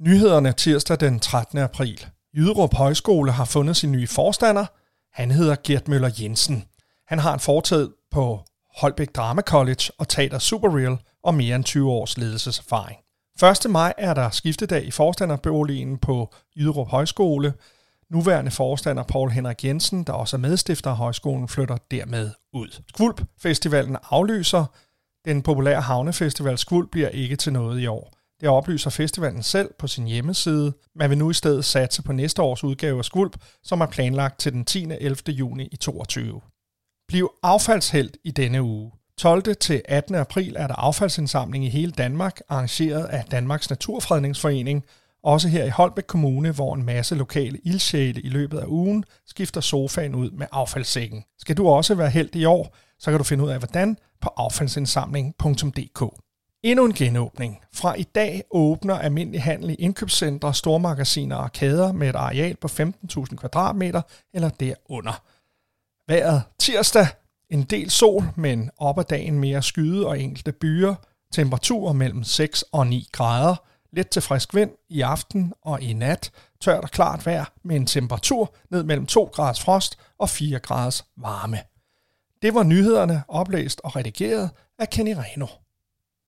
Nyhederne tirsdag den 13. april. Jyderup Højskole har fundet sin nye forstander. Han hedder Gert Møller Jensen. Han har en fortid på Holbæk Drama College og Teater Superreal og mere end 20 års ledelseserfaring. 1. maj er der skiftedag i forstanderboligen på Jyderup Højskole. Nuværende forstander Paul Henrik Jensen, der også er medstifter af højskolen, flytter dermed ud. Skvulp Festivalen aflyser. Den populære havnefestival Skvulp bliver ikke til noget i år. Det oplyser festivalen selv på sin hjemmeside. Man vil nu i stedet satse på næste års udgave af Skvulp, som er planlagt til den 10. 11. juni i 22. Bliv affaldshelt i denne uge. 12. til 18. april er der affaldsindsamling i hele Danmark, arrangeret af Danmarks Naturfredningsforening, også her i Holbæk Kommune, hvor en masse lokale ildsjæle i løbet af ugen skifter sofaen ud med affaldssækken. Skal du også være held i år, så kan du finde ud af hvordan på affaldsindsamling.dk. Endnu en genåbning. Fra i dag åbner almindelig handel i indkøbscentre, stormagasiner og kæder med et areal på 15.000 kvadratmeter eller derunder. Været tirsdag en del sol, men op ad dagen mere skyde og enkelte byer. Temperaturer mellem 6 og 9 grader. Let til frisk vind i aften og i nat. Tørt og klart vejr med en temperatur ned mellem 2 graders frost og 4 graders varme. Det var nyhederne oplæst og redigeret af Kenny Reno.